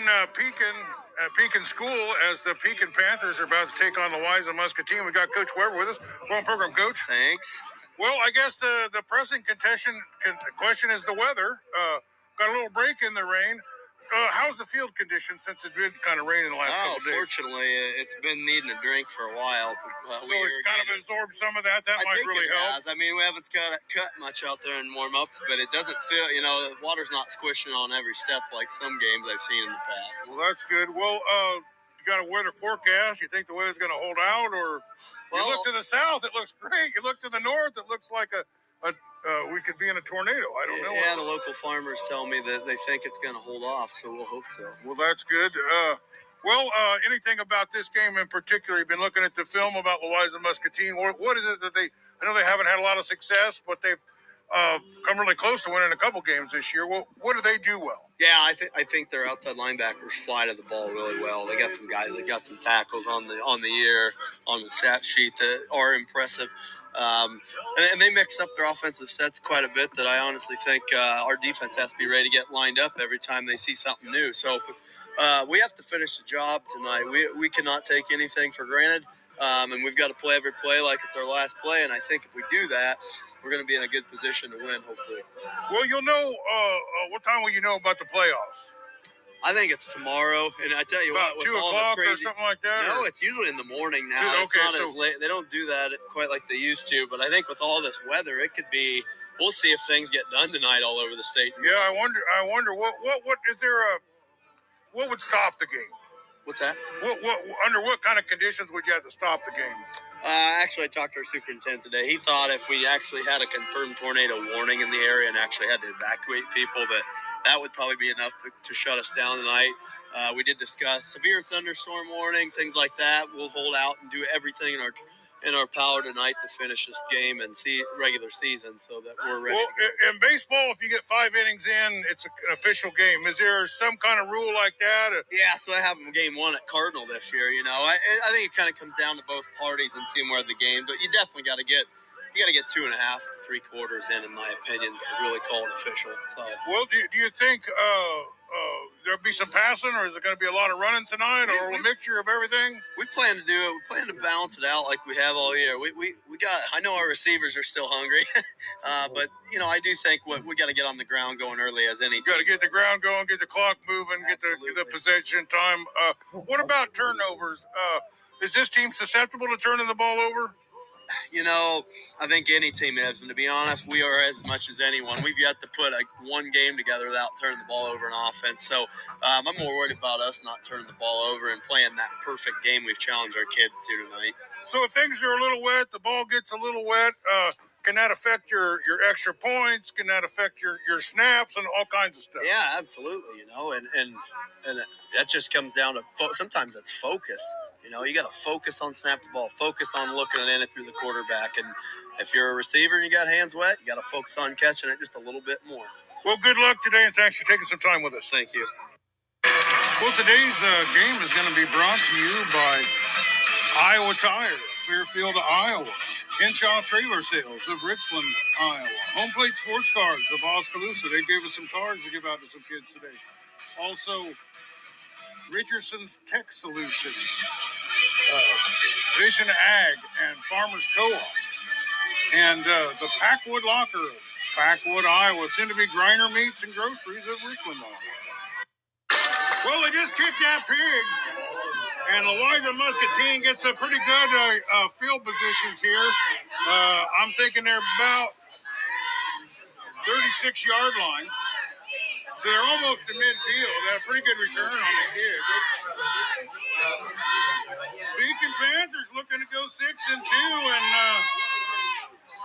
in uh, Pekin, at Pekin School, as the Pekin Panthers are about to take on the Louisa Muscatine. We got Coach Weber with us. Well, on program, Coach. Thanks. Well, I guess the the pressing contention con- question is the weather. Uh, got a little break in the rain. Uh, how's the field condition since it's been kind of raining the last Oh, couple days? fortunately, uh, it's been needing a drink for a while. Uh, So it's kind of absorbed some of that. That I might think really it help. has. I mean, we haven't cut cut much out there in warm ups, but it doesn't feel. You know, the water's not squishing on every step like some games I've seen in the past. Well, that's good. Well, uh, you got a weather forecast. You think the weather's going to hold out, or you look to the south, it looks great. You look to the north, it looks like a, a uh, we could be in a tornado. I don't know. Yeah, the local farmers tell me that they think it's going to hold off, so we'll hope so. Well, that's good. Uh, well, uh, anything about this game in particular? You've been looking at the film about Louisa Muscatine. What, what is it that they? I know they haven't had a lot of success, but they've uh, come really close to winning a couple games this year. Well, what do they do well? Yeah, I think I think their outside linebackers fly to the ball really well. They got some guys that got some tackles on the on the year on the stat sheet that are impressive. Um, and, they mix up their offensive sets quite a bit. That I honestly think uh, our defense has to be ready to get lined up every time they see something new. So uh, we have to finish the job tonight. We we cannot take anything for granted. Um, and we've got to play every play like it's our last play. And I think if we do that, we're going to be in a good position to win, hopefully. Well, you'll know. Uh, uh, what time will you know about the playoffs? I think it's tomorrow. And I tell you About what, two o'clock the or something like that. No, or- it's usually in the morning now. Dude, it's okay, not so- as late. They don't do that quite like they used to. But I think with all this weather, it could be. We'll see if things get done tonight all over the state. Yeah, I wonder. I wonder what what what is there a what would stop the game? What's that? What what under what kind of conditions would you have to stop the game? Uh, actually, I talked to our superintendent today. He thought if we actually had a confirmed tornado warning in the area and actually had to evacuate people, that that would probably be enough to, to shut us down tonight. Uh, we did discuss severe thunderstorm warning, things like that. We'll hold out and do everything in our in our power tonight to finish this game and see regular season so that we're ready. Well, in baseball, if you get five innings in, it's an official game. Is there some kind of rule like that? Uh, Yeah, so I have them game one at Cardinal this year. You know, I, I think it kind of comes down to both parties and seeing where the game. But you definitely got to get you got to get two and a half to three quarters in, in my opinion, to really call it official. So Well, do, do you think uh, uh, there'll be some passing, or is it going to be a lot of running tonight, or a mixture of everything? we plan to do it. We plan to balance it out like we have all year. We, we, we got. I know our receivers are still hungry, uh, but you know I do think what we got to get on the ground going early as any. You got to get the ground going, get the clock moving, get the, get the possession time. Uh, what about turnovers? Uh, is this team susceptible to turning the ball over? You know, I think any team is, and to be honest, we are as much as anyone. We've yet to put a one game together without turning the ball over in offense. So um, I'm more worried about us not turning the ball over and playing that perfect game we've challenged our kids to tonight. So if things are a little wet, the ball gets a little wet. Uh, can that affect your your extra points? Can that affect your your snaps and all kinds of stuff? Yeah, absolutely. You know, and and and that just comes down to fo- sometimes it's focus. You know, you got to focus on snap the ball, focus on looking it in it through the quarterback, and if you're a receiver and you got hands wet, you got to focus on catching it just a little bit more. Well, good luck today, and thanks for taking some time with us. Thank you. Well, today's uh, game is going to be brought to you by Iowa Tire, Fairfield, Iowa. Henshaw Trailer Sales of Richland, Iowa. Home Plate Sports Cards of Oskaloosa. They gave us some cards to give out to some kids today. Also, Richardson's Tech Solutions, uh, Vision Ag, and Farmers Co-op. And uh, the Packwood Locker of Packwood, Iowa. Soon to be Griner Meats and Groceries of Richland, Iowa. Well, they just kicked that pig. And the Louisa Muscatine gets a pretty good uh, uh, field positions here. Uh, I'm thinking they're about 36 yard line. So they're almost to midfield. They had a pretty good return on the kick. Pekin Panthers looking to go six and two and uh,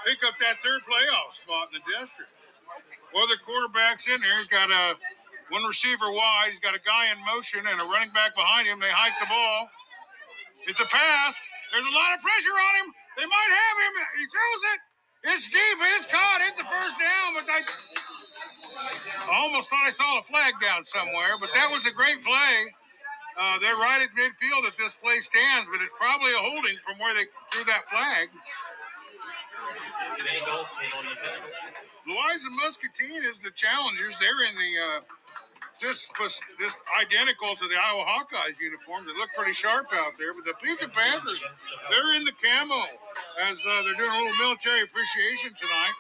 pick up that third playoff spot in the district. Well, the quarterback's in there. He's got a one receiver wide. He's got a guy in motion and a running back behind him. They hike the ball. It's a pass. There's a lot of pressure on him. They might have him. He throws it. It's deep. It's caught. It's the first down. But I, I almost thought I saw a flag down somewhere. But that was a great play. Uh, they're right at midfield if this play stands, but it's probably a holding from where they threw that flag. Louisa Muscatine is the challengers. They're in the uh, just just identical to the Iowa Hawkeyes uniform. They look pretty sharp out there. But the Pekin Panthers, they're in the camo as uh, they're doing a little military appreciation tonight.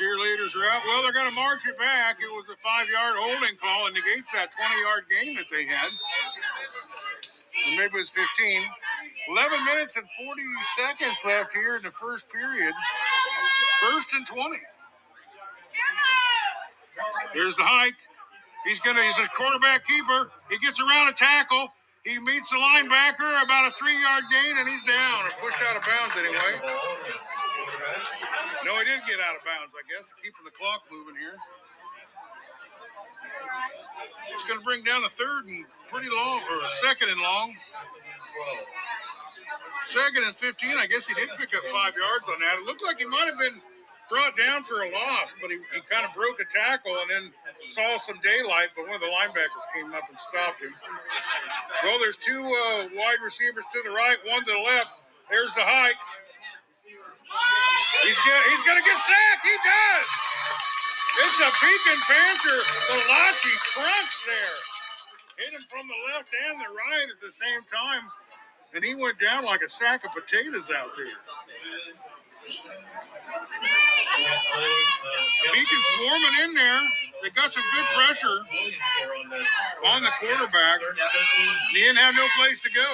Cheerleaders are out. Well, they're going to march it back. It was a five-yard holding call and negates that 20-yard gain that they had. Or maybe it was 15. 11 minutes and 40 seconds left here in the first period. First and 20. Here's the hike. He's gonna. He's a quarterback keeper. He gets around a tackle. He meets the linebacker about a three-yard gain, and he's down or pushed out of bounds anyway. No, he didn't get out of bounds. I guess keeping the clock moving here. It's to bring down a third and pretty long, or a second and long. Second and 15. I guess he did pick up five yards on that. It looked like he might have been brought down for a loss, but he, he kind of broke a tackle and then saw some daylight, but one of the linebackers came up and stopped him. Well, there's two uh, wide receivers to the right, one to the left. There's the hike. He's get, he's to get sacked. He does. It's a Pekin Panther Malachi crunch there. Hit him from the left and the right at the same time. And he went down like a sack of potatoes out there. Pekin swarming in there. They got some good pressure on the quarterback. He didn't have no place to go.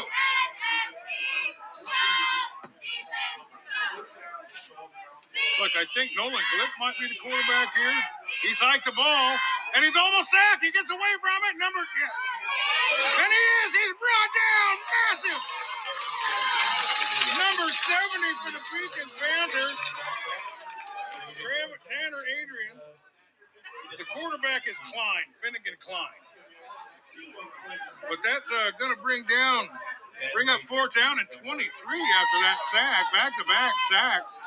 Look, I think Nolan Glick might be the quarterback here. He's hiked the ball, and he's almost sacked. He gets away from it. Number, yeah. and he is. He's brought down. Massive. Number 70 for the Pekin Panthers. Tanner Adrian. The quarterback is Klein, Finnegan Klein. But that's uh, going to bring down, bring up fourth down and 23 after that sack, back to back sacks.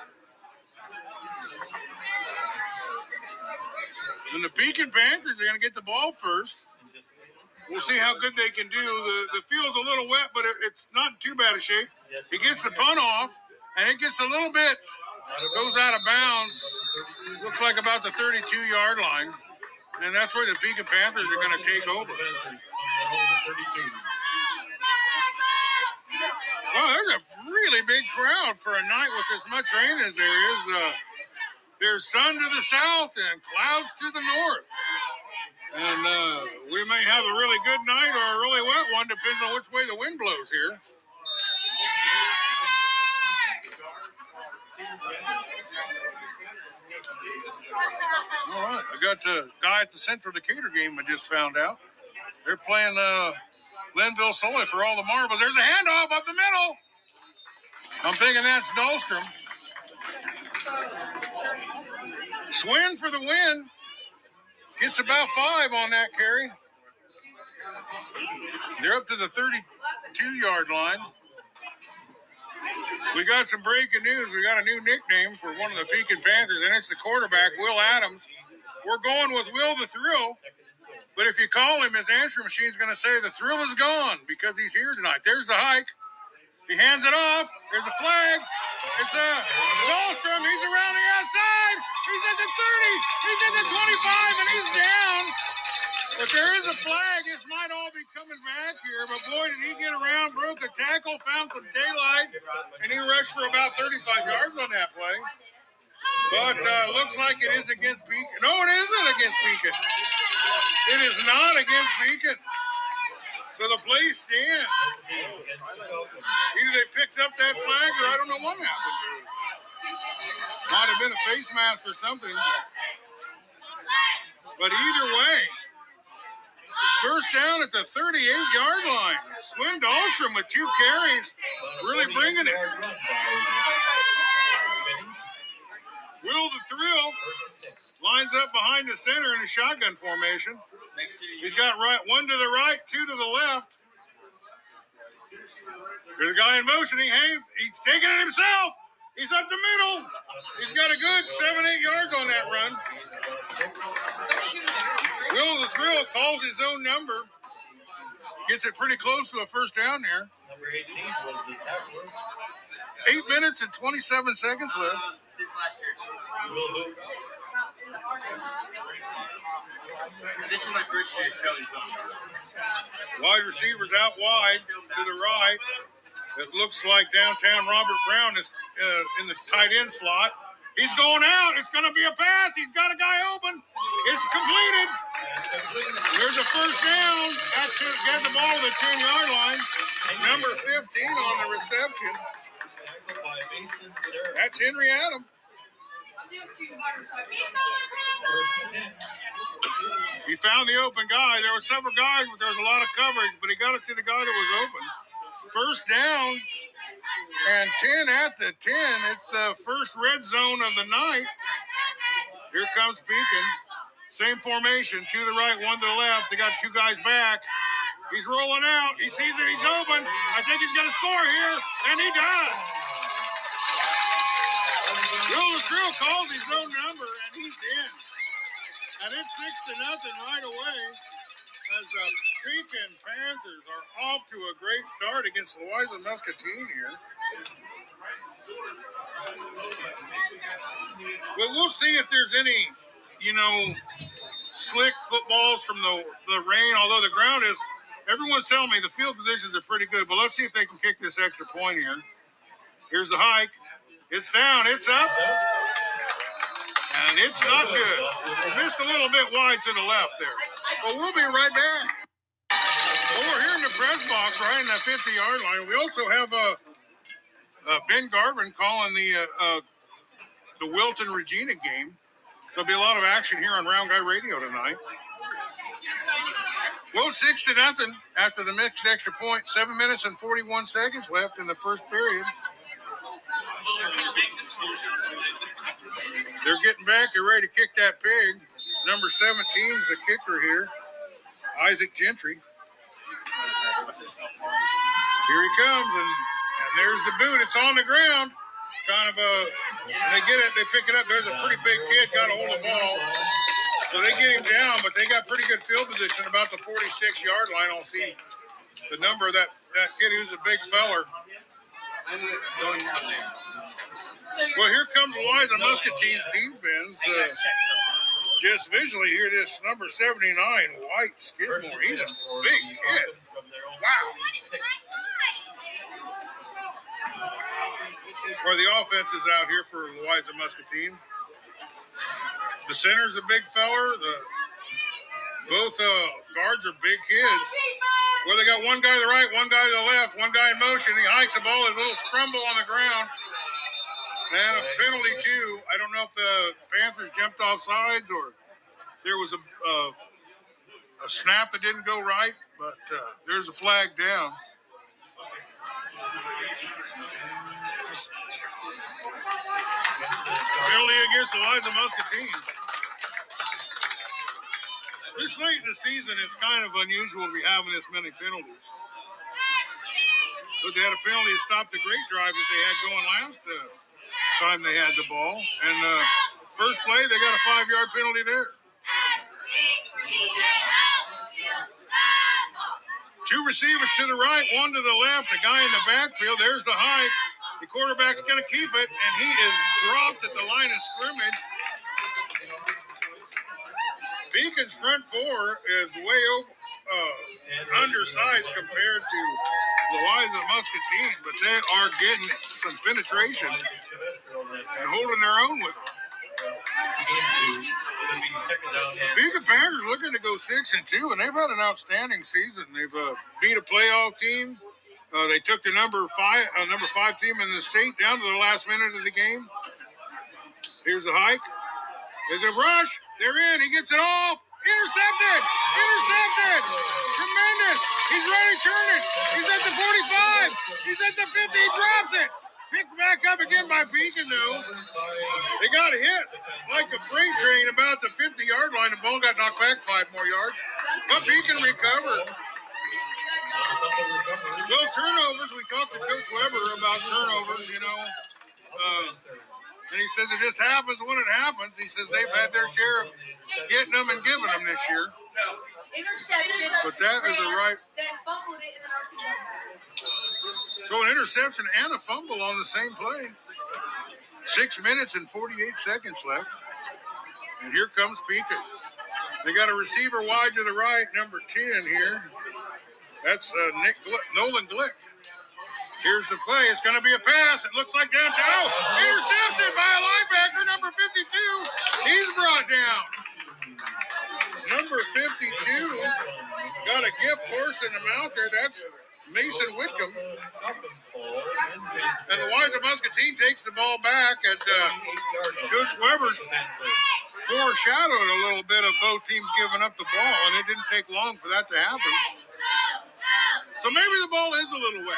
And the Pekin Panthers are going to get the ball first. We'll see how good they can do. The, the field's a little wet, but it, it's not too bad a shape. He gets the punt off, and it gets a little bit, goes out of bounds. Looks like about the 32 yard line. And that's where the Pekin Panthers are going to take over. Oh, there's a really big crowd for a night with as much rain as there is. Uh, there's sun to the south and clouds to the north. And uh, we may have a really good night or a really wet one, depends on which way the wind blows here. All right, I got the guy at the Central Decatur game I just found out. They're playing uh, Glenville for all the marbles. There's a handoff up the middle. I'm thinking that's Dahlstrom. Swin for the win. Gets about five on that carry. They're up to the 32 yard line. We got some breaking news. We got a new nickname for one of the Pekin Panthers, and it's the quarterback, Will Adams. We're going with Will the Thrill. But if you call him, his answer machine's going to say the thrill is gone because he's here tonight. There's the hike. He hands it off. There's a flag. It's a Dahlstrom. He's around the outside. He's at the 30. He's at the 25, and he's down. But there is a flag. This might all be coming back here. But boy, did he get around, broke a tackle, found some daylight, and he rushed for about 35 yards on that play. But uh, looks like it is against Pekin. No, it isn't against Pekin. It is not against Pekin. So the play stands. Either they picked up that flag or I don't know what happened. Might have been a face mask or something. But either way, first down at the 38 yard line. Swin Dahlstrom with two carries, really bringing it. Will the Thrill lines up behind the center in a shotgun formation. He's got right one to the right, two to the left. There's a guy in motion. He hangs. He's taking it himself. He's up the middle. He's got a good seven, eight yards on that run. Will the Thrill calls his own number. Gets it pretty close to a first down there. Eight minutes and 27 seconds left. This is my first year Kelly's Wide receivers out wide to the right. It looks like downtown Robert Brown is uh, in the tight end slot. He's going out. It's going to be a pass. He's got a guy open. It's completed. There's a first down. That's to get the ball to the 10 yard line. Number 15 on the reception. That's Henry Adam. He found the open guy. There were several guys, but there was a lot of coverage, but he got it to the guy that was open. First down and 10 at the 10. It's the first red zone of the night. Here comes Pekin. Same formation, two to the right, one to the left. They got two guys back. He's rolling out. He sees it. He's open. I think he's going to score here, and he does. Will LaCrew calls his own number, and he's in. And it's six to nothing right away as the uh, Pekin Panthers are off to a great start against Louisa Muscatine here. But we'll see if there's any, you know, slick footballs from the, the rain, although the ground is, everyone's telling me the field positions are pretty good. But let's see if they can kick this extra point here. Here's the hike. It's down, it's up. And it's not good. It missed a little bit wide to the left there. But we'll be right back. Well, we're here in the press box, right in that 50 yard line. We also have uh, uh, Ben Garvin calling the uh, uh, the Wilton Regina game. So there'll be a lot of action here on Round Guy Radio tonight. Well, six to nothing after the mixed extra point. Seven minutes and 41 seconds left in the first period. They're getting back. They're ready to kick that pig. Number 17 is the kicker here, Isaac Gentry. Here he comes, and, and there's the boot. It's on the ground. Kind of a, they get it, they pick it up. There's a pretty big kid, got a hold of the ball. So they get him down, but they got pretty good field position about the 46 yard line. I'll see the number of that, that kid who's a big feller. Well, here comes Louisa Muscatine's defense. Uh, just visually here, this number 79, White Skidmore. He's a big kid. Wow. Where the offense is out here for Louisa Muscatine. The center's a big feller. The both uh, guards are big kids. Well, they got one guy to the right, one guy to the left, one guy in motion. He hikes the ball, there's a little scramble on the ground. And a penalty too. I don't know if the Panthers jumped off sides or there was a uh, a snap that didn't go right, but uh, there's a flag down. Penalty against Louisa Muscatine. This late in the season, it's kind of unusual to be having this many penalties. But they had a penalty to stop the great drive that they had going last uh, time they had the ball. And uh, first play, they got a five yard penalty there. Two receivers to the right, one to the left, the guy in the backfield. There's the hike. The quarterback's going to keep it, and he is dropped at the line of scrimmage. Pekin's front four is way over, uh, undersized compared to Louisa Muscatine, but they are getting some penetration and holding their own with them. Pekin Panthers looking to go six and two, and they've had an outstanding season. They've uh, beat a playoff team. Uh, they took the number five, uh, number five team in the state down to the last minute of the game. Here's the hike. There's a rush. They're in. He gets it off. Intercepted. Intercepted. Tremendous. He's ready to turn it. He's at the 45. He's at the 50. He drops it. Picked back up again by though. They got hit like a freight train about the 50 yard line. The ball got knocked back five more yards. But Pekin recovered. Well, turnovers. We talked to Coach Weber about turnovers, you know. Uh, and he says it just happens when it happens. He says they've had their share of getting them and giving them this year. Interception. But that is a right- Then fumbled it and then RC So an interception and a fumble on the same play. Six minutes and 48 seconds left. And here comes Pekin. They got a receiver wide to the right, number 10 here. That's uh, Nick Glick, Nolan Glick. Here's the play. It's going to be a pass. It looks like downtown. Oh, intercepted by a linebacker, number 52. He's brought down. Number 52 got a gift horse in the mouth there. That's Mason Whitcomb. And the Wise Muscatine takes the ball back, and uh, Coach Weber's foreshadowed a little bit of both teams giving up the ball, and it didn't take long for that to happen. So maybe the ball is a little wet.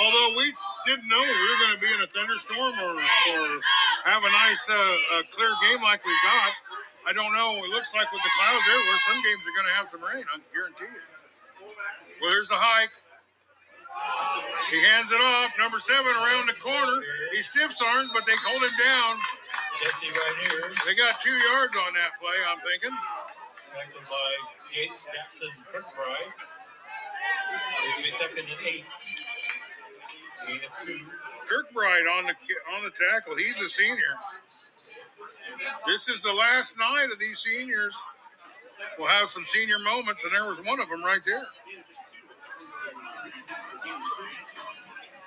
Although we didn't know we were going to be in a thunderstorm or, or have a nice, uh, clear game like we've got. I don't know. It looks like with the clouds everywhere, some games are going to have some rain. I guarantee you. Well, here's the hike. He hands it off. Number seven around the corner. He stiffs arms, but they hold him down. They got two yards on that play, I'm thinking. second and eight. Kirkbride on the on the tackle. He's a senior. This is the last night of these seniors. We'll have some senior moments, and there was one of them right there.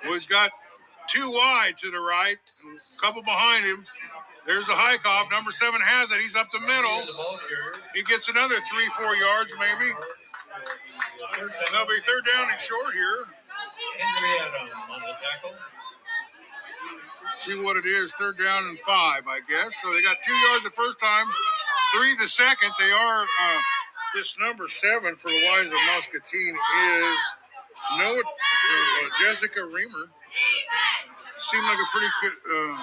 Well, he's got two wide to the right, a couple behind him. There's a high cop. Number seven has it. He's up the middle. He gets another three, four yards maybe. And they'll be third down and short here. Henry Adams on the tackle. See what it is. Third down and five, I guess. So they got two yards the first time, three the second. They are uh, this number seven for the Wise of Muscatine is Noah uh, Jessica Reamer. Seemed like a pretty good, uh,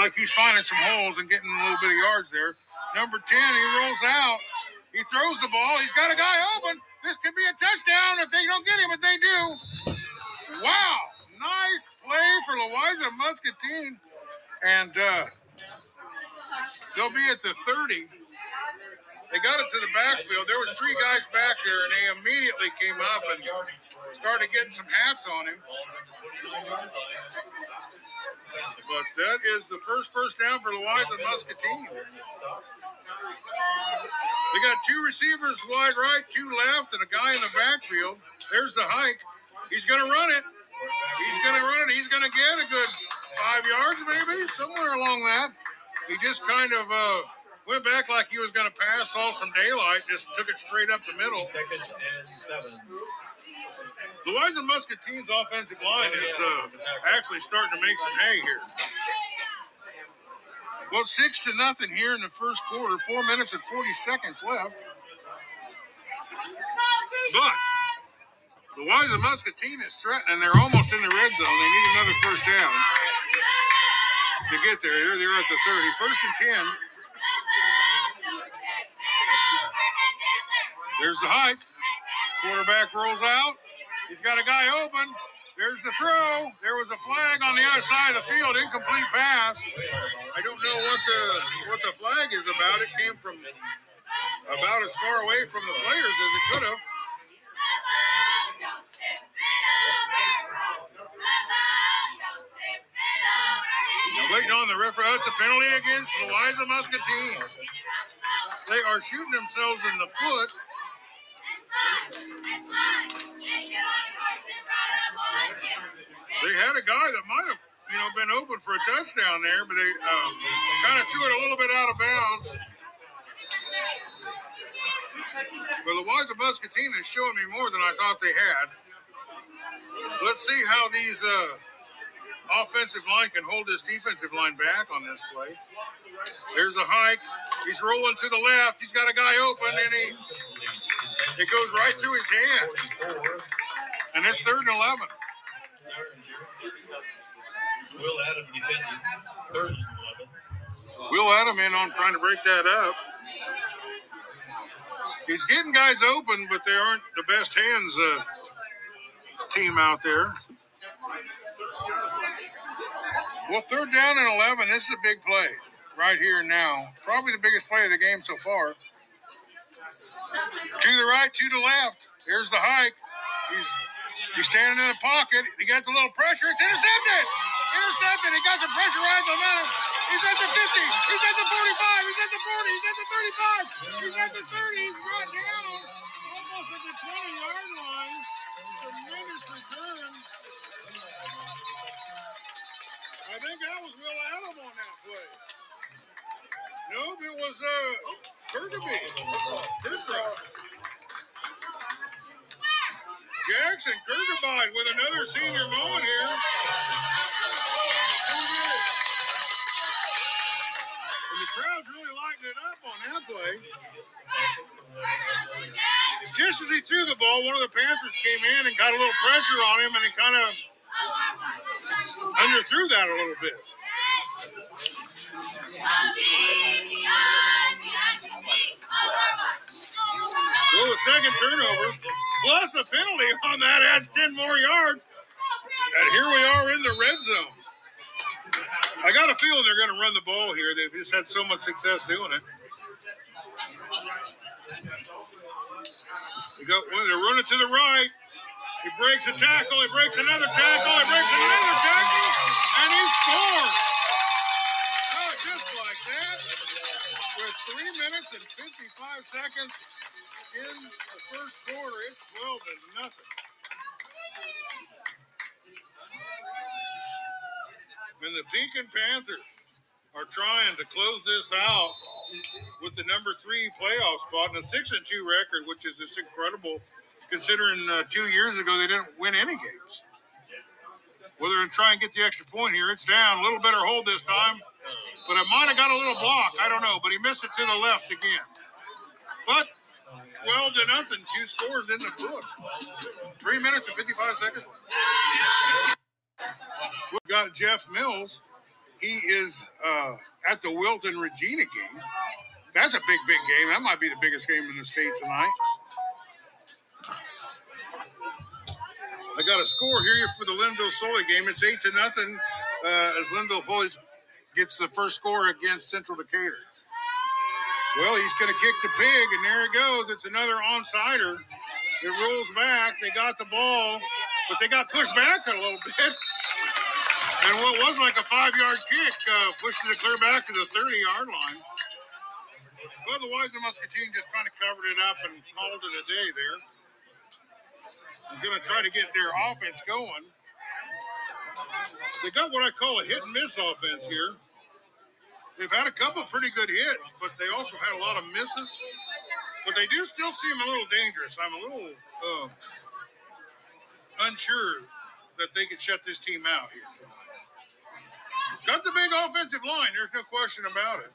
like he's finding some holes and getting a little bit of yards there. Number ten, he rolls out. He throws the ball. He's got a guy open. This could be a touchdown if they don't get him, but they do. Play for Louisa Muscatine. And uh, they'll be at the 30. They got it to the backfield. There was three guys back there, and they immediately came up and started getting some hats on him. ball number 29 yard line. But that is the first first down for Louisa Muscatine. They got two receivers wide right, two left, and a guy in the backfield. There's the hike. He's going to run it. He's going to run it. He's going to get a good five yards, maybe, somewhere along that. He just kind of uh, went back like he was going to pass, saw some daylight, just took it straight up the middle. Second and seven. Louisa Muscatine's offensive line is uh, actually starting to make some hay here. Well, six to nothing here in the first quarter. Four minutes and 40 seconds left. But Louisa Muscatine is threatening. They're almost in the red zone. They need another first down to get there. Here they're at the 30. First and 10. There's the hike. Quarterback rolls out. He's got a guy open. There's the throw. There was a flag on the other side of the field. Incomplete pass. I don't know what the what the flag is about. It came from about as far away from the players as it could have. Waiting on the referee. It's a penalty against Louisa Muscatine. They are shooting themselves in the foot. They had a guy that might have, you know, been open for a touchdown there, but they uh, kind of threw it a little bit out of bounds. But Louisa Muscatine is showing me more than I thought they had. Let's see how these uh, offensive line can hold this defensive line back on this play. There's a hike. He's rolling to the left. He's got a guy open, and he it goes right through his hands. 44. And it's third and eleven. Will Adam defending third and 11. Will Adam in on trying to break that up. He's getting guys open, but they aren't the best hands uh, team out there. Well, third down and 11. This is a big play right here now. Probably the biggest play of the game so far. To the right, to the left. Here's the hike. He's He's standing in a pocket. He got the little pressure. It's intercepted. Intercepted. He got some pressure right on him. He's at the 50. He's at the 45. He's at the 40. He's at the 35. He's at the 30. He's right down almost at the 20 yard line. Tremendous return. I think that was Will Adam on that play. Nope, it was uh. Kirkby. Jackson Kirkabine with another senior moment here. And the crowd's really lighting it up on that play. Just as he threw the ball, one of the Panthers came in and got a little pressure on him, and he kind of underthrew that a little bit. So the second turnover, plus a penalty on that adds 10 more yards. And here we are in the red zone. I got a feeling they're going to run the ball here. They've just had so much success doing it. They go, well, they're running to the right. He breaks a tackle. He breaks another tackle. He breaks another tackle. And he scores. Oh, just like that. With three minutes and 55 seconds in the first quarter, it's 12 to nothing. And the Pekin Panthers are trying to close this out with the number three playoff spot and a six and two record, which is just incredible considering uh, two years ago they didn't win any games. Whether and try and get the extra point here, it's down. A little better hold this time, but it might have got a little block. I don't know, but he missed it to the left again. But 12 to nothing, two scores in the book. Three minutes and 55 seconds. We've got Jeff Mills. He is uh, at the Wilton Regina game. That's a big, big game. That might be the biggest game in the state tonight. I got a score here for the Lynnville-Sully game. It's eight to nothing uh, as Lynnville-Sully gets the first score against Central Decatur. Well, he's going to kick the pig, and there it goes. It's another onsider. It rolls back. They got the ball, but they got pushed back a little bit. And what was like a five-yard kick uh, pushes it clear back to the 30-yard line. Otherwise, the Muscatine just kind of covered it up and called it a day there. Going to try to get their offense going. They got what I call a hit and miss offense here. They've had a couple pretty good hits, but they also had a lot of misses. But they do still seem a little dangerous. I'm a little uh, unsure that they could shut this team out here. Got the big offensive line. There's no question about it.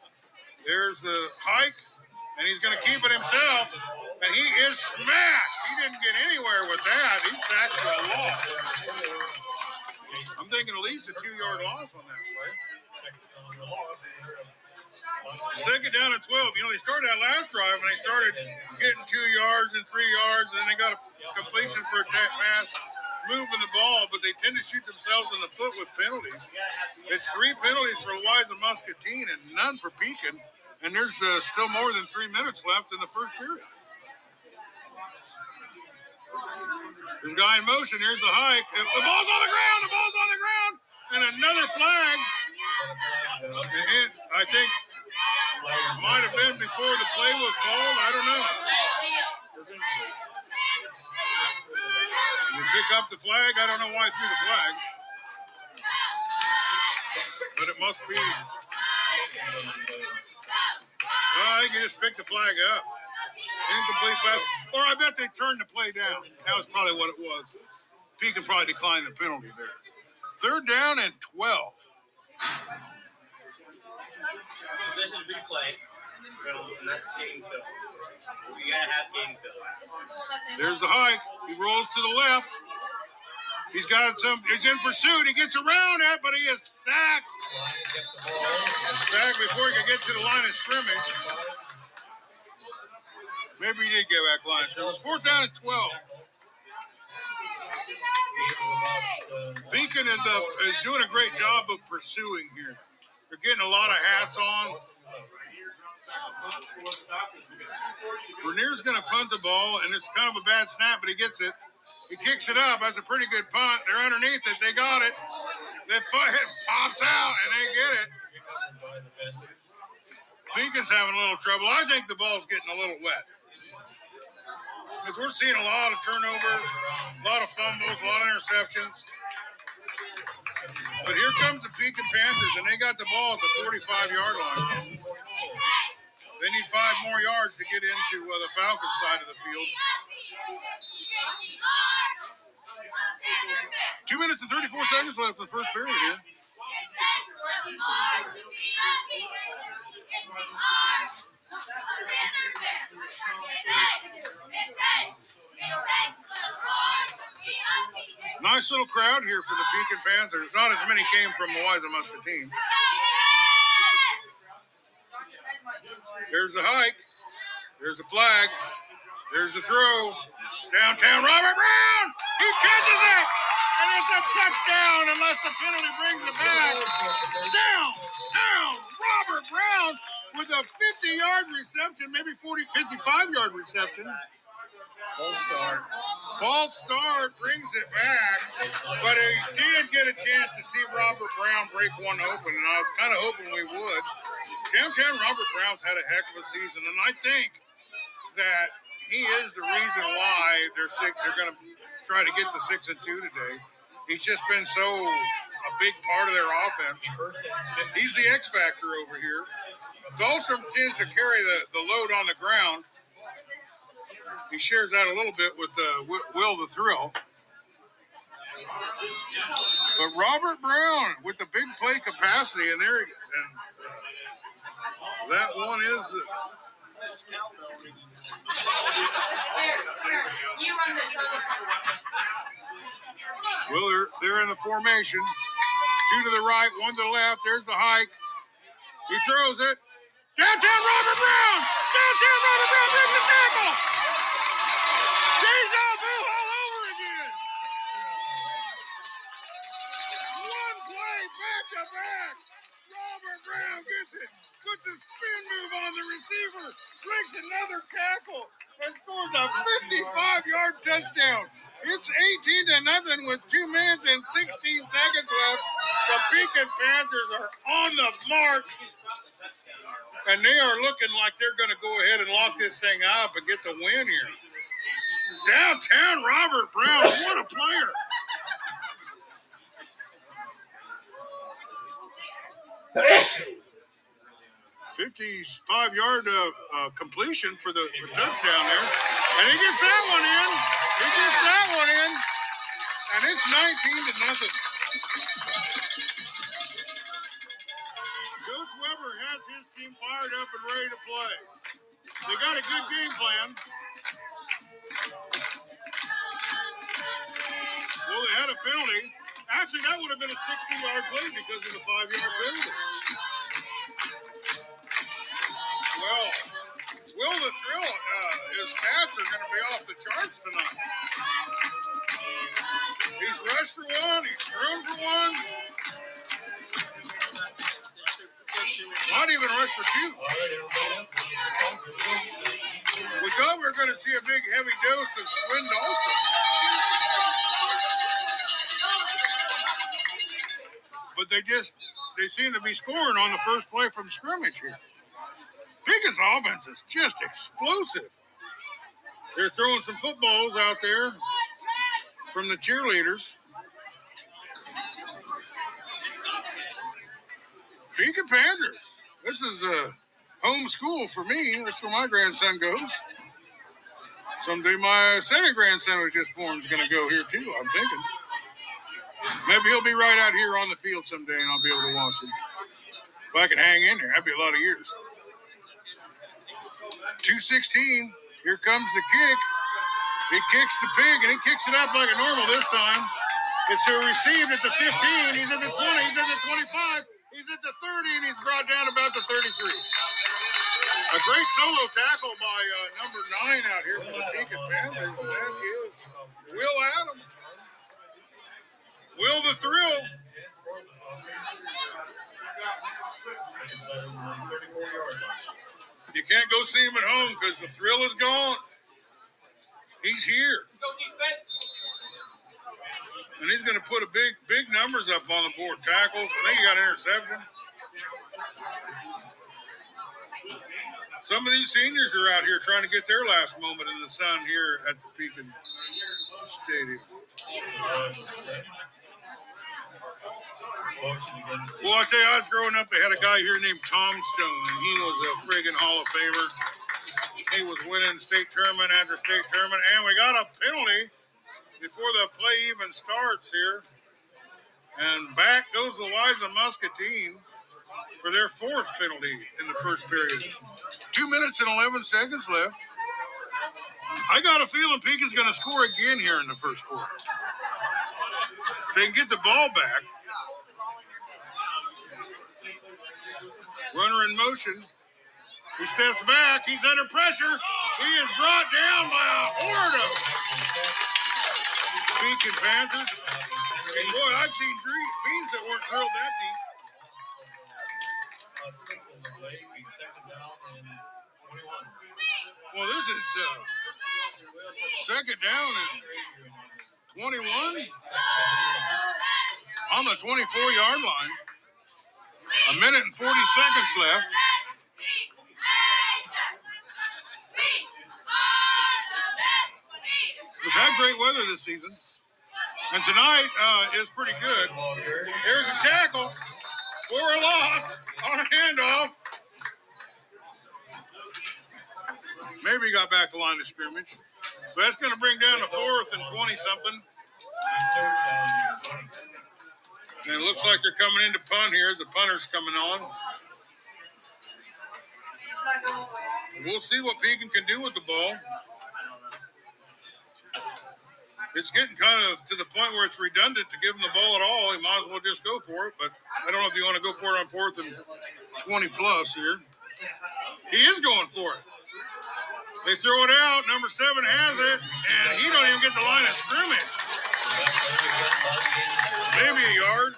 There's the hike, and he's going to keep it himself. And he is smashed. He didn't get anywhere with that. He sacked for a loss. I'm thinking at least a two-yard loss on that play. Second down at 12. You know, they started that last drive and they started getting two yards and three yards, and then they got a completion for a pass, moving the ball, but they tend to shoot themselves in the foot with penalties. It's three penalties for Louisa Muscatine and none for Pekin, and there's uh, still more than three minutes left in the first period. A guy in motion. There's the hike. The ball's on the ground. The ball's on the ground. And another flag. And I think it might have been before the play was called. I don't know. You pick up the flag. I don't know why I threw the flag. But it must be. Well, I think you just picked the flag up. Incomplete pass. Or I bet they turned the play down. That was probably what it was. Pekin probably decline the penalty there. Third down and 12. Possession replay. Well, not game film. We gotta have game film. There's the hike. He rolls to the left. He's got some. He's in pursuit. He gets around it, but he is sacked. Sacked before he could get to the line of scrimmage. Maybe he did get back line. So it was fourth down at 12. Pekin is, uh, is doing a great job of pursuing here. They're getting a lot of hats on. Bernier's going to punt the ball, and it's kind of a bad snap, but he gets it. He kicks it up. That's a pretty good punt. They're underneath it. They got it. That foot pops out and they get it. Pekin's having a little trouble. I think the ball's getting a little wet. Because we're seeing a lot of turnovers, a lot of fumbles, a lot of interceptions. But here comes the Pekin Panthers, and they got the ball at the 45 yard line. They need five more yards to get into uh, the Falcons side of the field. Two minutes and 34 seconds left in the first period here. Nice little crowd here for the Pekin Panthers. Not as many came from the Wise team. There's the hike. There's the flag. There's the throw. Downtown Robert Brown. He catches it. And it's a touchdown unless the penalty brings it back. Down, down. Robert Brown with a 50 yard reception, maybe 40, 55 yard reception. Full start. False start brings it back, but he did get a chance to see Robert Brown break one open, and I was kind of hoping we would. Downtown Robert Brown's had a heck of a season, and I think that he is the reason why they're sick. They're going to try to get to six and two today. He's just been so a big part of their offense. He's the X factor over here. Dahlstrom tends to carry the, the load on the ground. He shares that a little bit with uh, Will the Thrill. But Robert Brown with the big play capacity, and there, and uh, that one is. This. Well, they're, they're in the formation. Two to the right, one to the left. There's the hike. He throws it. Downtown Robert Brown! Downtown Robert Brown makes the tackle! Deja vu all over again! One play back to back. Robert Brown gets it. Puts a spin move on the receiver. Breaks another tackle and scores a 55 yard touchdown. It's 18 to nothing with two minutes and 16 seconds left. The Pekin Panthers are on the march. And they are looking like they're going to go ahead and lock this thing up and get the win here. Downtown Robert Brown, what a player. Fifty-five yard uh, uh, completion for the touchdown there, and he gets that one in. He gets that one in, and it's nineteen to nothing. Coach Weber has his team fired up and ready to play. They got a good game plan. Well, they had a penalty. Actually, that would have been a 60 yard play because of the five yard penalty. Well, Will the Thrill, uh, his stats are going to be off the charts tonight. He's rushed for one, he's thrown for one. Not even rushed for two. We thought we were going to see a big heavy dose of Swin Dahlstrom. But they just they seem to be scoring on the first play from scrimmage here. Pekin's offense is just explosive. They're throwing some footballs out there from the cheerleaders. Pekin Panthers. This is a home school for me. That's where my grandson goes. Someday my second grandson was just born is going to go here too. I'm thinking. Maybe he'll be right out here on the field someday, and I'll be able to watch him. If I can hang in there, that'd be a lot of years. 216. Here comes the kick. He kicks the pig, and he kicks it up like a normal this time. It's received at the 15. He's at the 20. He's at the 25. He's at the 30, and he's brought down about the 33. A great solo tackle by uh, number nine out here for the Pekin Panthers, that is Will Adam. Will the Thrill. You can't go see him at home because the thrill is gone. He's here. And he's going to put a big, big numbers up on the board. Tackles. I think he got an interception. Some of these seniors are out here trying to get their last moment in the sun here at the Pekin Stadium. Well, I tell you, I was growing up, they had a guy here named Tom Stone, and he was a friggin' Hall of Famer. He was winning state tournament after state tournament, and we got a penalty before the play even starts here. And back goes the Louisa Muscatine for their fourth penalty in the first period. Two minutes and 11 seconds left. I got a feeling Pekin's going to score again here in the first quarter. They can get the ball back. Runner in motion. He steps back. He's under pressure. He is brought down by a horde of Pekin Panthers. And boy, I've seen beans that weren't drilled that deep. Well, this is uh, second down and 21 on the 24 yard line. A minute and 40 seconds left. We've had great weather this season. And tonight uh, is pretty good. Here's a tackle for a loss on a handoff. Maybe got back the line of scrimmage. But that's going to bring down the fourth and 20 something. And it looks like they're coming into punt here. The punter's coming on. We'll see what Pekin can do with the ball. It's getting kind of to the point where it's redundant to give him the ball at all. He might as well just go for it. But I don't know if you want to go for it on fourth and 20 plus here. He is going for it. They throw it out. Number seven has it, and he don't even get the line of scrimmage. Maybe a yard.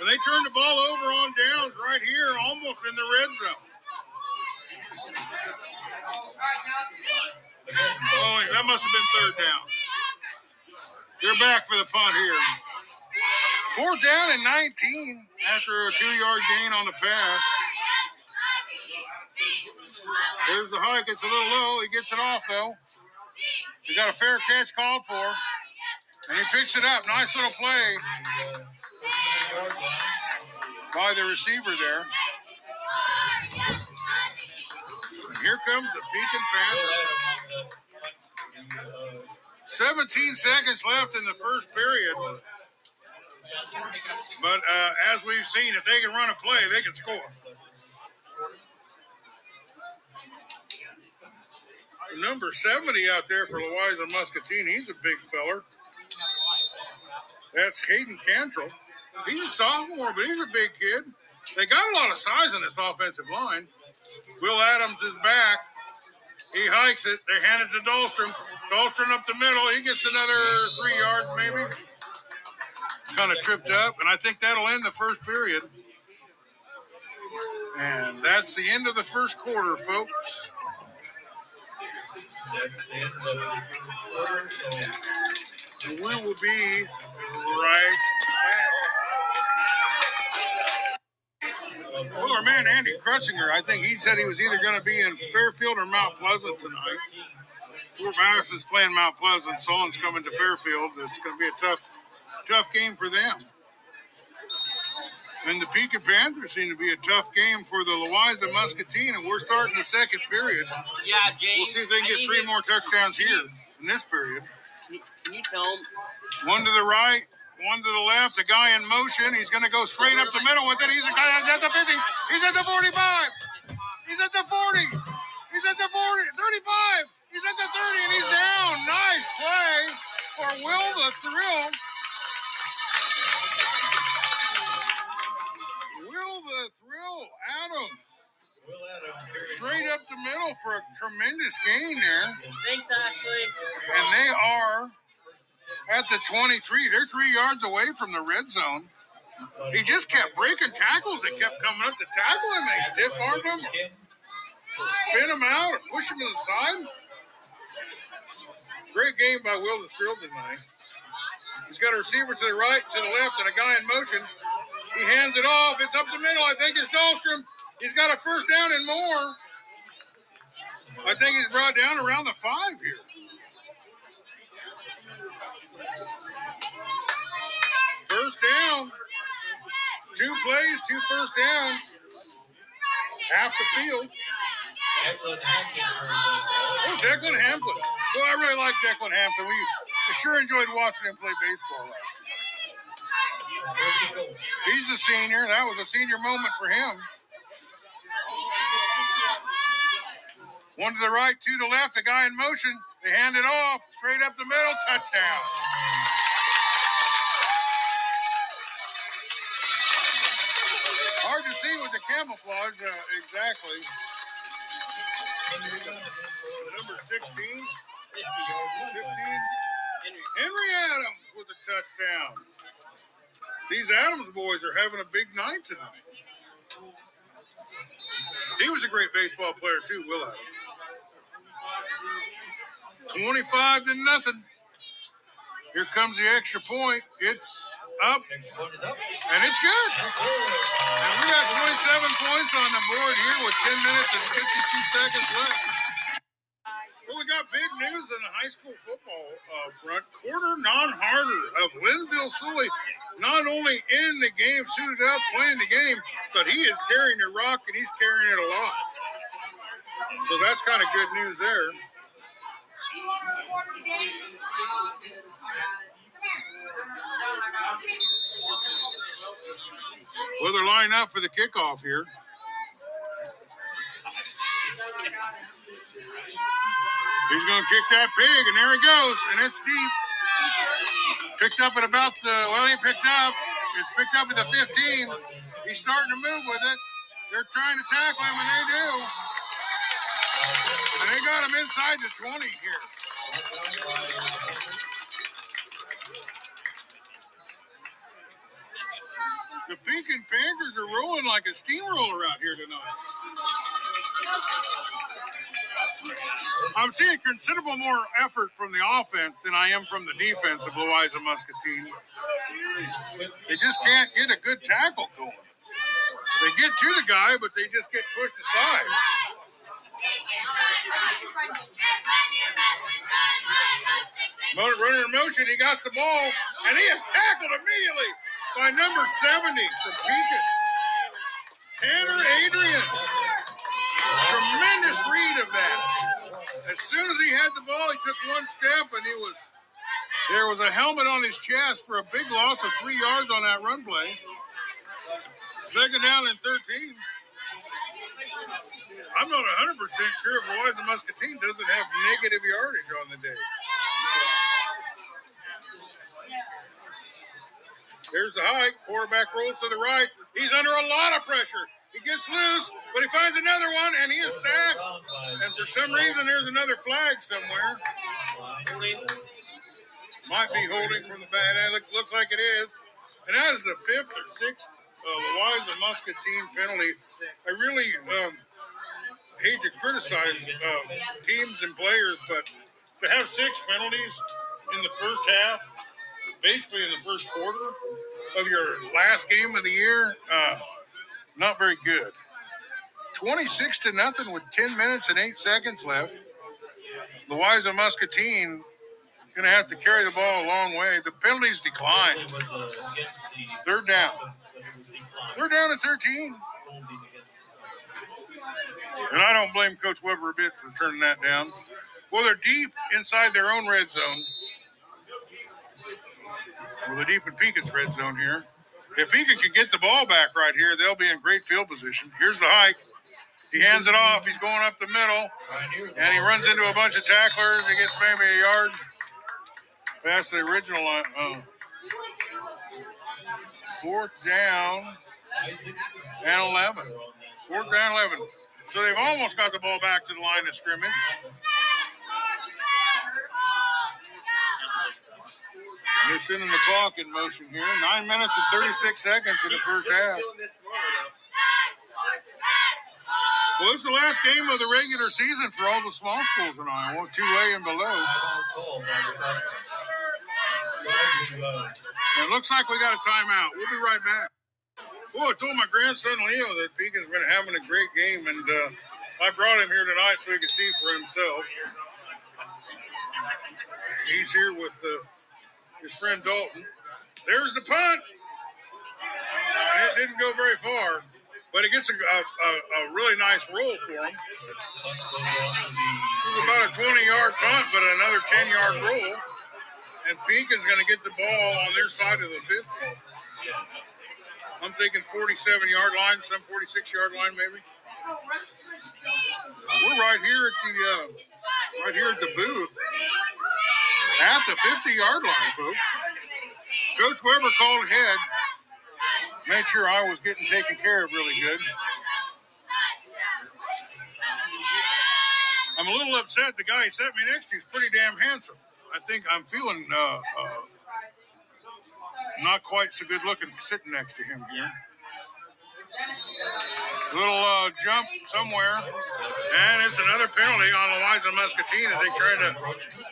And they turn the ball over on downs right here, almost in the red zone. Oh, that must have been third down. They're back for the punt here. Fourth down and 19 after a two-yard gain on the pass. There's the hike. It's a little low. He gets it off though. He got a fair catch called for, and he picks it up. Nice little play by the receiver there. And here comes the Pekin Panthers. 17 seconds left in the first period. But uh, as we've seen, if they can run a play, they can score. Number 70 out there for Louisa Muscatine. He's a big feller. That's Hayden Cantrell. He's a sophomore, but he's a big kid. They got a lot of size in this offensive line. Will Adams is back. He hikes it. They hand it to Dahlstrom. Dahlstrom up the middle. He gets another three yards, maybe. Kind of tripped up, and I think that'll end the first period. And that's the end of the first quarter, folks. That's the end of the quarter, so And we will be right back. Well, our man Andy Crutzinger, I think he said he was either going to be in Fairfield or Mount Pleasant tonight. Fort Madison's playing Mount Pleasant. Solon's coming to Fairfield. It's going to be a tough, tough game for them. And the Pekin Panthers seem to be a tough game for the Louisa Muscatine, and we're starting the second period. Yeah, James. We'll see if they can get three more touchdowns here in this period. Can you tell him? One to the right, one to the left. A guy in motion. He's going to go straight up the middle with it. He's a guy he's at the 50. He's at the 45. He's at the 40. He's at the 40. 35. He's at the 30, and he's down. Nice play for Will the Thrill. Will the Thrill Adams. Will Adams carries Straight up the middle for a tremendous gain there. Thanks, Ashley. And they are at the 23. They're three yards away from the red zone. He just kept breaking tackles. They kept coming up to tackle him. They stiff armed him, or spin him out, or push him to the side. Great game by Will the Thrill tonight. He's got a receiver to the right, to the left, and a guy in motion. He hands it off. It's up the middle. I think it's Dahlstrom. He's got a first down and more. I think he's brought down around the five here. First down. Two plays, two first downs. Half the field. Oh, Declan Hampton. Well, I really like Declan Hampton. We sure enjoyed watching him play baseball last year. He's a senior. That was a senior moment for him. One to the right, two to the left. The guy in motion. They hand it off straight up the middle. Touchdown. Camouflage. Uh, exactly. Number 16, 15. Henry Adams with a touchdown. These Adams boys are having a big night tonight. He was a great baseball player too, Will Adams. 25 to nothing. Here comes the extra point. It's up and it's good. And we got 27 points on the board here with 10 minutes and 52 seconds left. Well, we got big news in the high school football uh, front. Quarter non-harder of Lynnville-Sully, not only in the game, suited up, playing the game, but he is carrying the rock and he's carrying it a lot. So that's kind of good news there. Well, they're lining up for the kickoff here. He's going to kick that pig, and there he goes, and it's deep. Picked up at about the, well, he picked up. It's picked up at the 15. He's starting to move with it. They're trying to tackle him, and they do. And they got him inside the 20 here. The Pekin Panthers are rolling like a steamroller out here tonight. I'm seeing considerable more effort from the offense than I am from the defense of Louisa Muscatine. They just can't get a good tackle going. They get to the guy, but they just get pushed aside. Runner in motion, he got the ball, and he is tackled immediately by number 70 from Pekin. Tanner Adrian. Tremendous read of that. As soon as he had the ball, he took one step, and he was there was a helmet on his chest for a big loss of three yards on that run play. Second down and 13. I'm not 100% sure if Louisa Muscatine doesn't have negative yardage on the day. There's the hike. Quarterback rolls to the right. He's under a lot of pressure. He gets loose, but he finds another one, and he is sacked. And for some reason, there's another flag somewhere. Might be holding from the back. It looks like it is. And that is the fifth or sixth uh, Louisa Muscatine penalty. I really um, hate to criticize uh, teams and players, but to have six penalties in the first half, basically in the first quarter of your last game of the year, uh, not very good. 26 to nothing with 10 minutes and 8 seconds left. The Louisa Muscatine going to have to carry the ball a long way. The penalties declined. Third down. Third down at 13. And I don't blame Coach Weber a bit for turning that down. Well, they're deep inside their own red zone. Well, they're deep in Pekin's red zone here. If Pekin can get the ball back right here, they'll be in great field position. Here's the hike. He hands it off. He's going up the middle, and he runs into a bunch of tacklers. He gets maybe a yard past the original line. Uh, fourth down and 11. Fourth down, 11. So they've almost got the ball back to the line of scrimmage. They're sending the clock in motion here. Nine minutes and 36 seconds in the first half. Well, it's the last game of the regular season for all the small schools in Iowa, 2A and below. It looks like we got a timeout. We'll be right back. I told my grandson Leo that Pekin's been having a great game, and uh, I brought him here tonight so he could see for himself. He's here with uh, his friend Dalton. There's the punt. It didn't go very far, but it gets a, a, a, really nice roll for him. About a 20 yard punt, but another 10 yard roll. And Pekin's going to get the ball on their side of the 50. I'm thinking 47 yard line, some 46 yard line maybe. We're right here at the uh, right here at the booth at the 50 yard line, folks. Coach Weber called ahead, made sure I was getting taken care of really good. I'm a little upset. The guy he sat me next to is pretty damn handsome. I think I'm feeling uh, uh, not quite so good looking sitting next to him here. Little uh, jump somewhere, and it's another penalty on Louisa Muscatine as they try to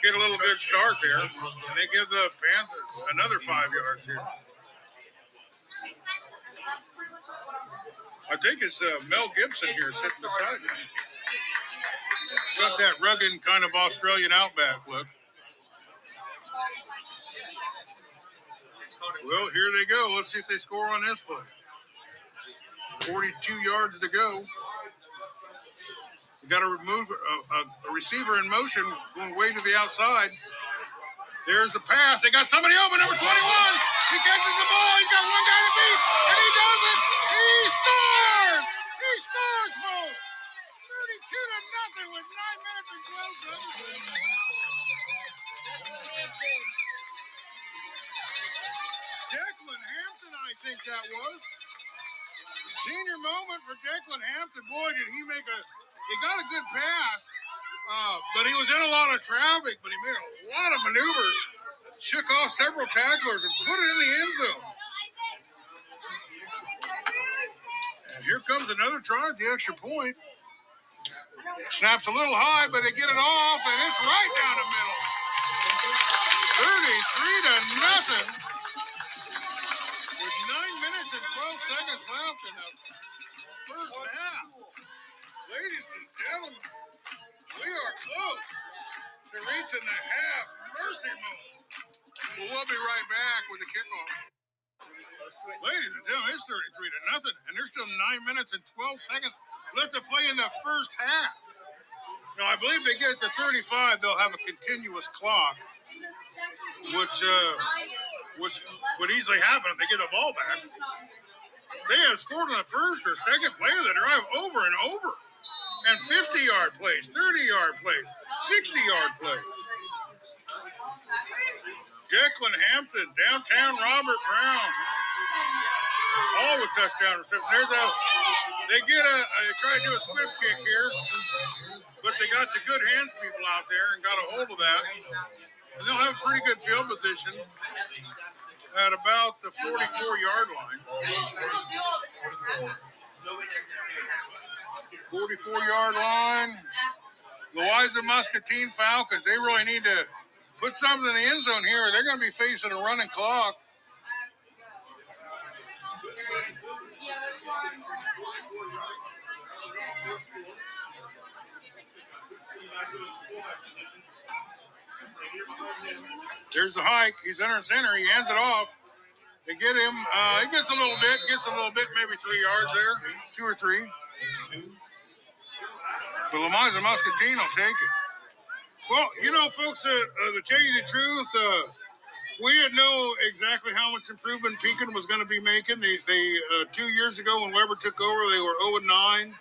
get a little good start there, and they give the Panthers another five yards here. I think it's uh, Mel Gibson here sitting beside me. It's got that rugged kind of Australian outback look. Well, here they go. Let's see if they score on this play. 42 yards to go. Got to remove a, a, a receiver in motion going way to the outside. There's the pass. They got somebody open, number 21. He catches the ball. He's got one guy to beat, and he does it. He scores. He scores, folks. 32 to nothing with nine minutes and 12 seconds. Declan Hampton, I think that was. Senior moment for Declan Hampton. Boy, did he make a he got a good pass. Uh, but he was in a lot of traffic, but he made a lot of maneuvers, shook off several tacklers, and put it in the end zone. And here comes another try at the extra point. Snaps a little high, but they get it off, and it's right down the middle. 33 to nothing. We are close to reaching the half mercy mode. But we'll be right back with the kickoff. Ladies and gentlemen, it's 33 to nothing, and there's still nine minutes and 12 seconds left to play in the first half. Now, I believe they get it to 35, they'll have a continuous clock, which uh, which would easily happen if they get the ball back. They have scored on the first or second play of the drive over and over. And 50 yard plays, 30 yard plays, 60 yard plays. Declan Hampton, downtown Robert Brown. All with touchdown reception. There's a, they get a, they try to do a squib kick here, but they got the good hands people out there and got a hold of that. And they'll have a pretty good field position at about the 44 yard line. 44 yard line. The Louisa Muscatine Falcons, they really need to put something in the end zone here. They're going to be facing a running clock. There's the hike. He's in under center. He hands it off. They get him. Uh, he gets a little bit. Gets a little bit, maybe three yards there, two or three. But Louisa Muscatine will take it. Well, you know, folks, uh, uh, to tell you the truth, uh, we didn't know exactly how much improvement Pekin was going to be making. They, they uh, two years ago when Weber took over, they were 0 and 9.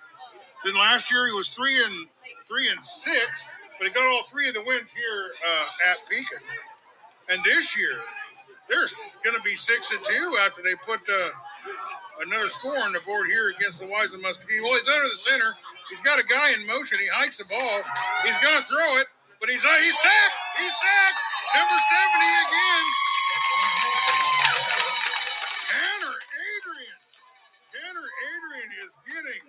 Then last year he was three and three and six, but he got all three of the wins here uh, at Pekin. And this year, they're going to be six and two after they put uh, another score on the board here against the Louisa Muscatine. Well, he's under the center. He's got a guy in motion. He hikes the ball. He's going to throw it, but he's uh, he's sacked. He's sacked. Number 70 again. Tanner Adrian. Tanner Adrian is getting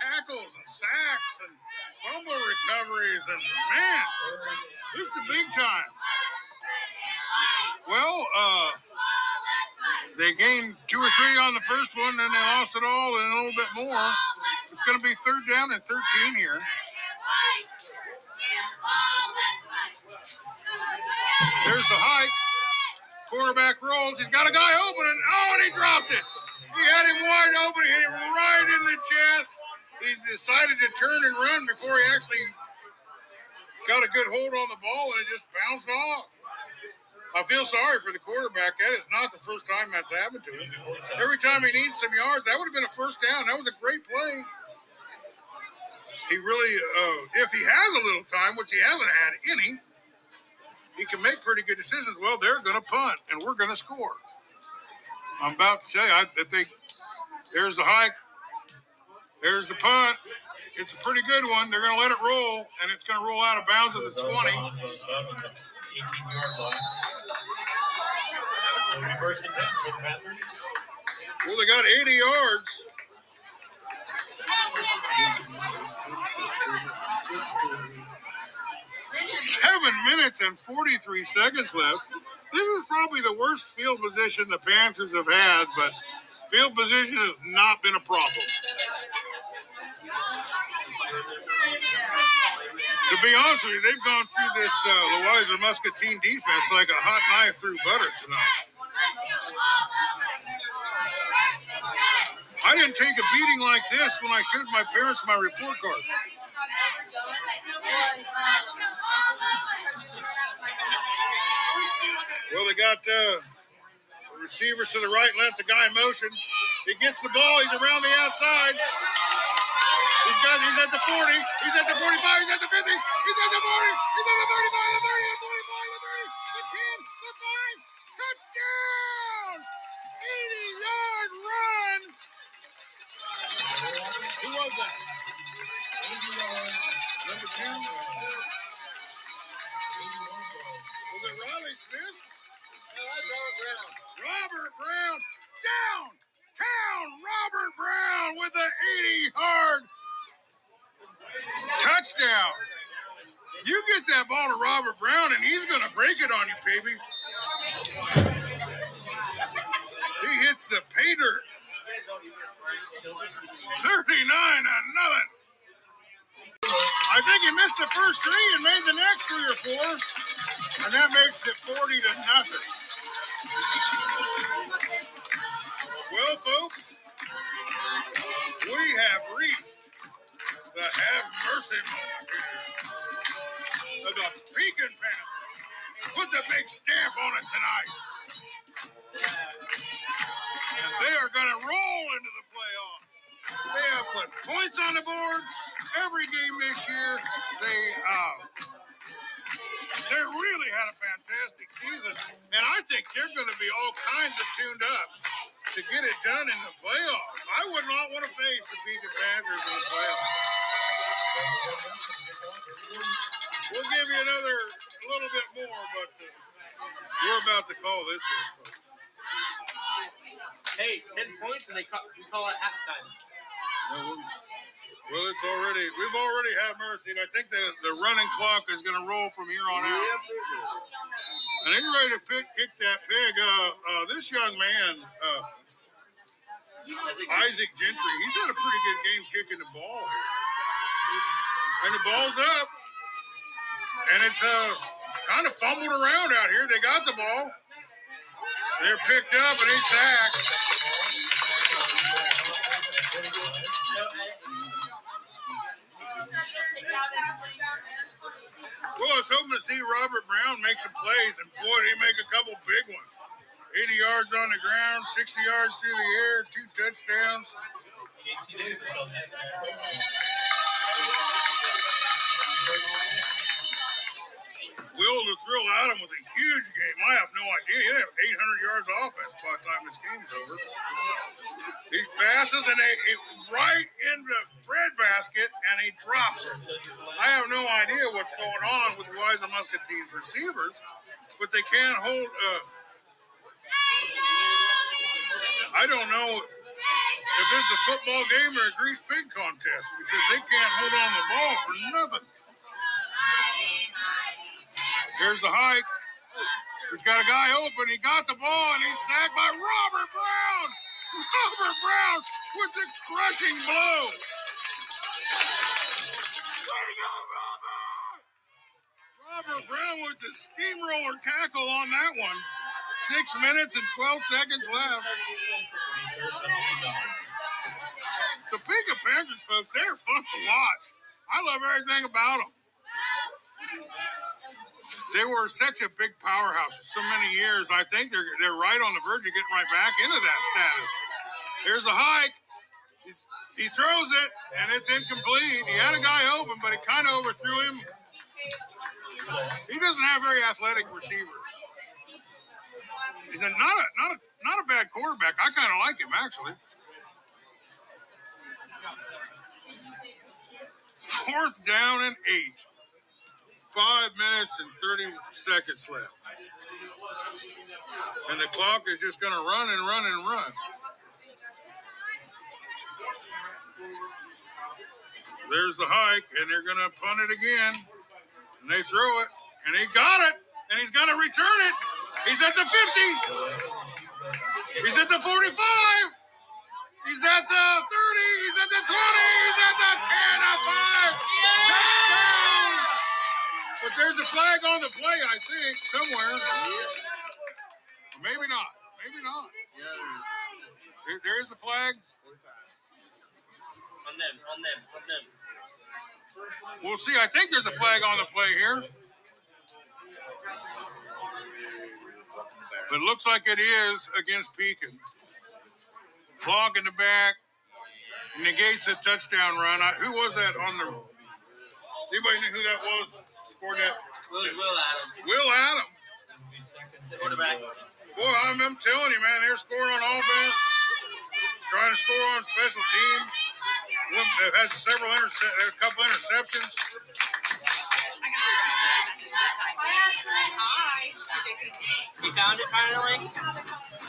tackles and sacks and fumble recoveries. And man, this is big time. Well, uh, they gained two or three on the first one, and they lost it all and a little bit more. It's going to be third down and 13 here. There's the hike. Quarterback rolls. He's got a guy open, and oh, and he dropped it. He had him wide open, hit him right in the chest. He decided to turn and run before he actually got a good hold on the ball, and it just bounced off. I feel sorry for the quarterback. That is not the first time that's happened to him. Every time he needs some yards, that would have been a first down. That was a great play. He really, uh, if he has a little time, which he hasn't had any, he can make pretty good decisions. Well, they're going to punt, and we're going to score. I'm about to you, I, I think there's the hike, there's the punt. It's a pretty good one. They're going to let it roll, and it's going to roll out of bounds at the 20. 18 yard line. So it'll be first and 10 for the Panthers. Well, they got 80 yards. Seven minutes and 43 seconds left. This is probably the worst field position the Panthers have had, but field position has not been a problem. To be honest with you, they've gone through this uh, Louisa Muscatine defense like a hot knife through butter tonight. I didn't take a beating like this when I showed my parents my report card. Well, they got uh, the receivers to the right, left, the guy in motion. He gets the ball. He's around the outside. He's got. He's at the 40. He's at the 45. He's at the 50. He's at the 40. He's at the 35, the 30, the 45, the 30, the 10, the 5. Touchdown! 80 yard run. Who was that? Number two. Was it Riley Smith? No, that's Robert Brown downtown. Robert Brown with an 80 yard touchdown. You get that ball to Robert Brown, and he's going to break it on you, baby. He hits the dirt. 39 to nothing. I think he missed the first three and made the next three or four. And that makes it 40 to nothing. Well, folks, we have reached the have mercy moment of the Pekin Panthers. Put the big stamp on it tonight. And they are going to roll into the playoffs. They have put points on the board every game this year. They uh, they really had a fantastic season, and I think they're going to be all kinds of tuned up to get it done in the playoffs. I would not want to face the Pekin Panthers in the playoffs. We'll give you another little bit more, but uh, we're about to call this game. folks. Hey, 10 points and they call, we call it halftime. Well, it's already we've already had mercy, and I think the, the running clock is going to roll from here on out. And they're ready to pick, kick that pig. Uh, uh, this young man, uh, Isaac Gentry, he's had a pretty good game kicking the ball here. And the ball's up, and it's uh, kind of fumbled around out here. They got the ball. They're picked up and he's sacked. Well, I was hoping to see Robert Brown make some plays, and boy, did he make a couple big ones. 80 yards on the ground, 60 yards through the air, two touchdowns. Will to thrill Adam with a huge game. I have no idea. He have 800 yards of offense by the time this game's over. He passes and they it, right in the breadbasket and he drops it. I have no idea what's going on with Louisa Muscatine's receivers, but they can't hold. Uh, I don't know if this is a football game or a grease pig contest because they can't hold on the ball for nothing. Here's the hike. He's got a guy open. He got the ball and he's sacked by Robert Brown. Robert Brown with the crushing blow. Robert! Robert Brown with the steamroller tackle on that one. Six minutes and 12 seconds left. The Pekin Panthers, folks, they're fun to watch. I love everything about them. They were such a big powerhouse for so many years. I think they're they're right on the verge of getting right back into that status. Here's a hike. He's, he throws it, and it's incomplete. He had a guy open, but he kind of overthrew him. He doesn't have very athletic receivers. He's a, not a not a not a bad quarterback. I kind of like him actually. Fourth down and eight. Five minutes and 30 seconds left. And the clock is just going to run and run and run. There's the hike, and they're going to punt it again. And they throw it, and he got it, and he's going to return it. He's at the 50. He's at the 45. He's at the 30. He's at the 20. He's at the 10. A five. Touchdown. But there's a flag on the play, I think, somewhere. Maybe not. Maybe not. There- there is a flag. On them, on them, on them. We'll see. I think there's a flag on the play here. But it looks like it is against Pekin. Clock in the back negates a touchdown run. I, who was that on the? Anybody know who that was? That? Will, Will Adam. Will Adam. Quarterback. Boy, I'm, I'm telling you, man, they're scoring on offense, trying to score on special teams. They've had several interce- a couple interceptions. He found it finally.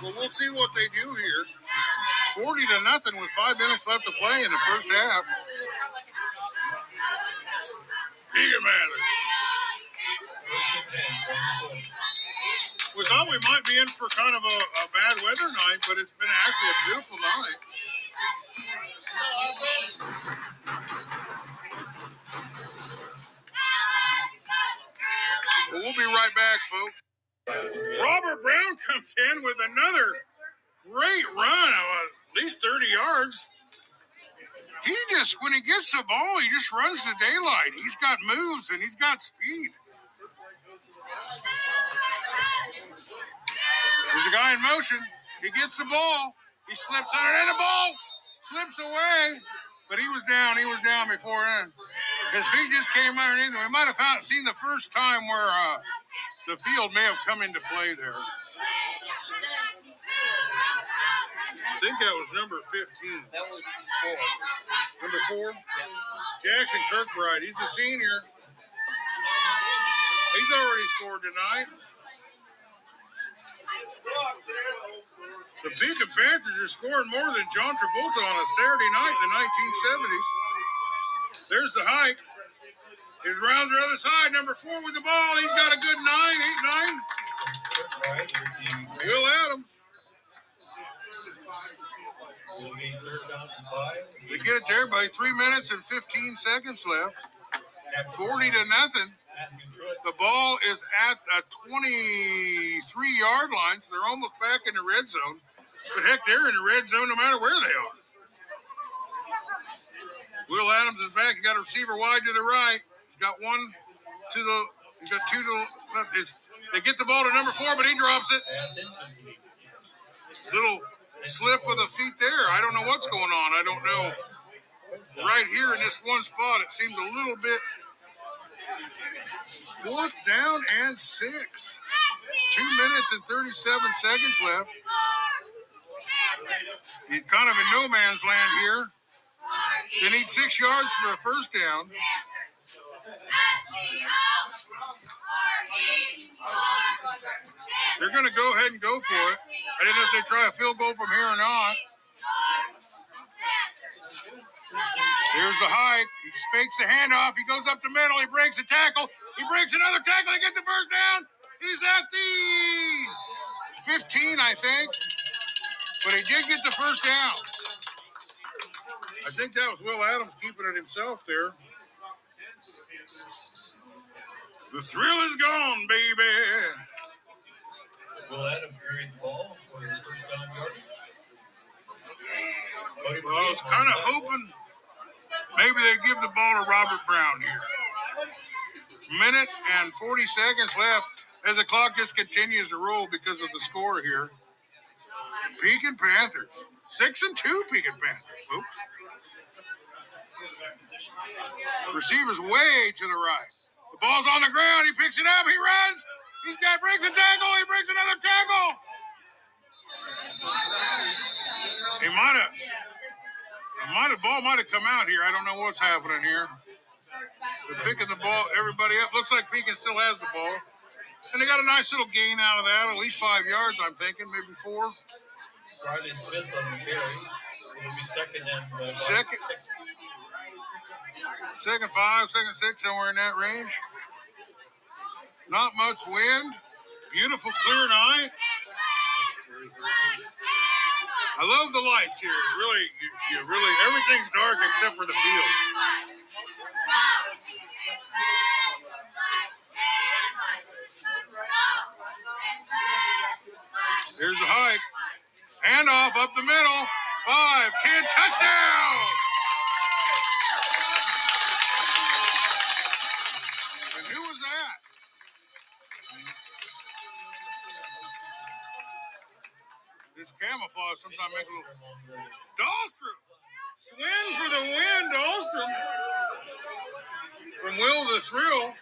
Well, we'll see what they do here. 40 to nothing with five minutes left to play in the first half. Eager Matter. We thought we might be in for kind of a, a bad weather night, but it's been actually a beautiful night. Well, we'll be right back, folks. Robert Brown comes in with another great run of at least 30 yards. He just, when he gets the ball, he just runs the daylight. He's got moves and he's got speed. There's a guy in motion. He gets the ball. He slips it, and the ball slips away. But he was down. He was down before then. His feet just came underneath him. We might have found, seen the first time where uh, the field may have come into play there. I think that was number 15. That was four. Number four? Jackson Kirkbride. He's a senior. He's already scored tonight. The Pekin Panthers are scoring more than John Travolta on a Saturday night in the 1970s. There's the hike. His rounds are other side. Number four with the ball. He's got a good nine, eight, nine. Will Adams. We get it there by three minutes and 15 seconds left. 40 to nothing. The ball is at a 23 yard line, so they're almost back in the red zone. But heck, they're in the red zone no matter where they are. Will Adams is back. He got a receiver wide to the right. He's got one to the. He's got two to the. They get the ball to number four, but he drops it. Little slip of the feet there. I don't know what's going on. I don't know. Right here in this one spot, it seems a little bit. Fourth down and six. Two minutes and 37 seconds left. He's kind of in no man's land here. They need six yards for a first down. They're going to go ahead and go for it. I didn't know if they try a field goal from here or not. Here's the hike. He fakes the handoff. He goes up the middle. He breaks a tackle. He breaks another tackle. He gets the first down. He's at the 15, I think. But he did get the first down. I think that was Will Adams keeping it himself there. The thrill is gone, baby. Will Adam carry the ball for the first down yard? Well, I was kind of hoping maybe they'd give the ball to Robert Brown here. Minute and 40 seconds left as the clock just continues to roll because of the score here. Pekin Panthers. Six and two Pekin Panthers, folks. Receiver's way to the right. The ball's on the ground. He picks it up. He runs. He's got breaks a tackle. He breaks another tackle. He might have. Might have ball might have come out here. I don't know what's happening here. They're picking the ball, everybody up. Looks like Pekin still has the ball. And they got a nice little gain out of that, at least five yards, I'm thinking, maybe four. Riley Smith on the carry. It'll be second and uh, Second. six. Second five, second six, somewhere in that range. Not much wind. Beautiful, clear night. I love the lights here. Really, you, you really, everything's dark except for the field. Here's the hike. Handoff up the middle. Five, ten, touchdown. This camouflage sometimes make a little. Dahlstrom. Swing for the win, Dahlstrom. From Will the Thrill.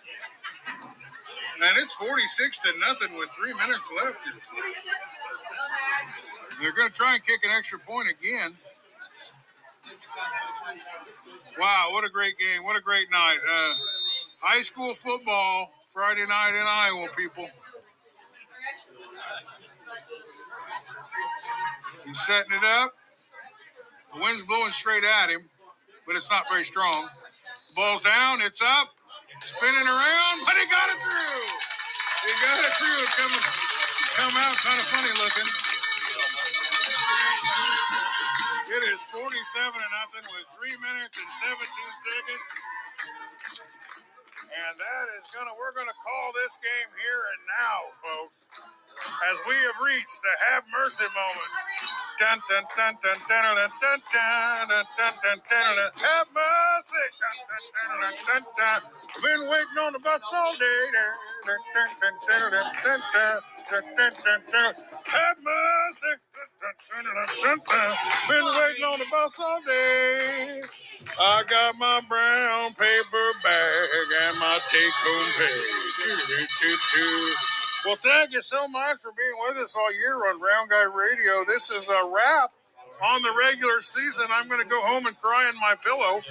And it's 46 to nothing with three minutes left. They're going to try and kick an extra point again. Wow, what a great game. What a great night. Uh, high school football Friday night in Iowa, people. He's setting it up. The wind's blowing straight at him, but it's not very strong. The Ball's down, it's up, spinning around, but he got it through. He got it through. It come, come out kind of funny looking. It is 47 to nothing with three minutes and 17 seconds. And that is gonna we're gonna call this game here and now, folks. As we have reached the have mercy moment. Dun dun dun dun dun dun dun dun dun dun dun dun dun have mercy. Dun dun dun dun. Been waiting on the bus all day. Have mercy. Been waiting on the bus all day. I got my brown paper bag and my take home pay. Well, thank you so much for being with us all year on Brown Guy Radio. This is a wrap on the regular season. I'm going to go home and cry in my pillow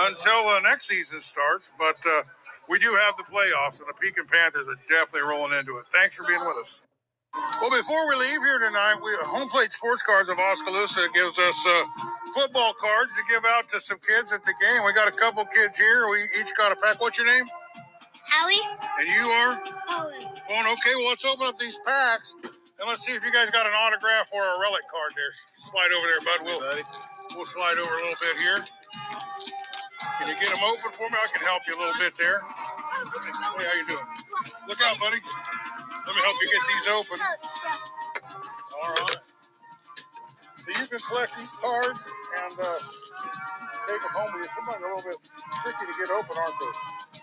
until the next season starts. But uh, we do have the playoffs, and the Pekin Panthers are definitely rolling into it. Thanks for being with us. Well, before we leave here tonight, we Home Plate Sports Cards of Oskaloosa gives us uh, football cards to give out to some kids at the game. We got a couple kids here. We each got a pack. What's your name? Howie? And you are? Owen. Going okay. Well, let's open up these packs and let's see if you guys got an autograph or a relic card there. Slide over there, bud. We'll, we'll slide over a little bit here. Can you get them open for me? I can help you a little bit there. Hey, how you doing? Look out, buddy. Let me help you get these open. All right. So you can collect these cards and uh, take them home with you. Sometimes they're a little bit tricky to get open, aren't they?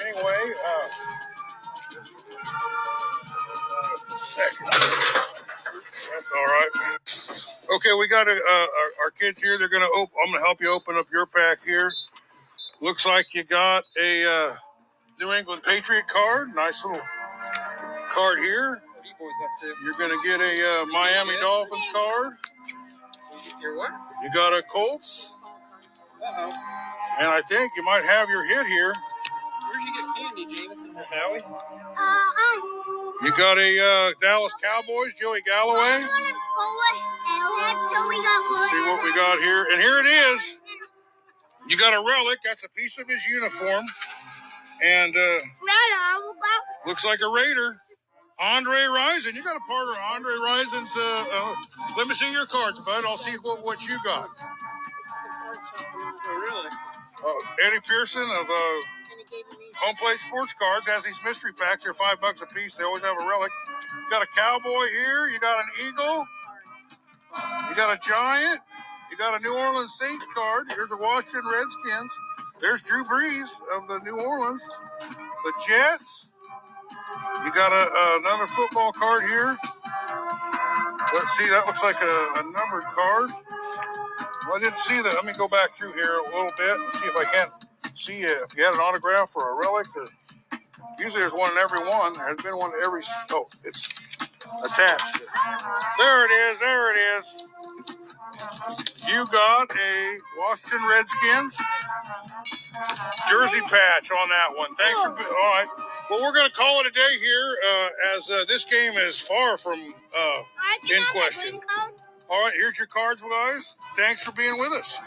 Anyway, uh. That's all right. Okay, we got a, uh, our, our kids here. They're gonna open. I'm gonna help you open up your pack here. Looks like you got a uh, New England Patriot card. Nice little card here. You're gonna get a uh, Miami Dolphins card. Your what? You got a Colts, Uh-oh. and I think you might have your hit here. Where'd you get candy, Jameson? Howie? Uh, You got a uh, Dallas Cowboys, Joey Galloway. Let's See what we got here, and here it is. You got a relic. That's a piece of his uniform. And uh, Right looks like a Raider. Andre Rison. You got a part of Andre Rison's. Uh, uh, let me see your cards, bud. I'll see what, what you got. Oh, really? Uh, Eddie Pearson of uh, Home Plate Sports Cards has these mystery packs. They're five bucks a piece. They always have a relic. You got a cowboy here. You got an eagle. You got a giant. You got a New Orleans Saints card. Here's a Washington Redskins. There's Drew Brees of the New Orleans. The Jets. You got a, another football card here. Let's see. That looks like a, a numbered card. Well, I didn't see that. Let me go back through here a little bit and see if I can't see if you had an autograph or a relic. Or, usually there's one in every one. There's been one in every. Oh, it's attached. There it is. There it is. You got a Washington Redskins jersey patch on that one. Thanks for. All right. Well, we're going to call it a day here uh, as uh, this game is far from. Uh, In question. All right, here's your cards, guys. Thanks for being with us.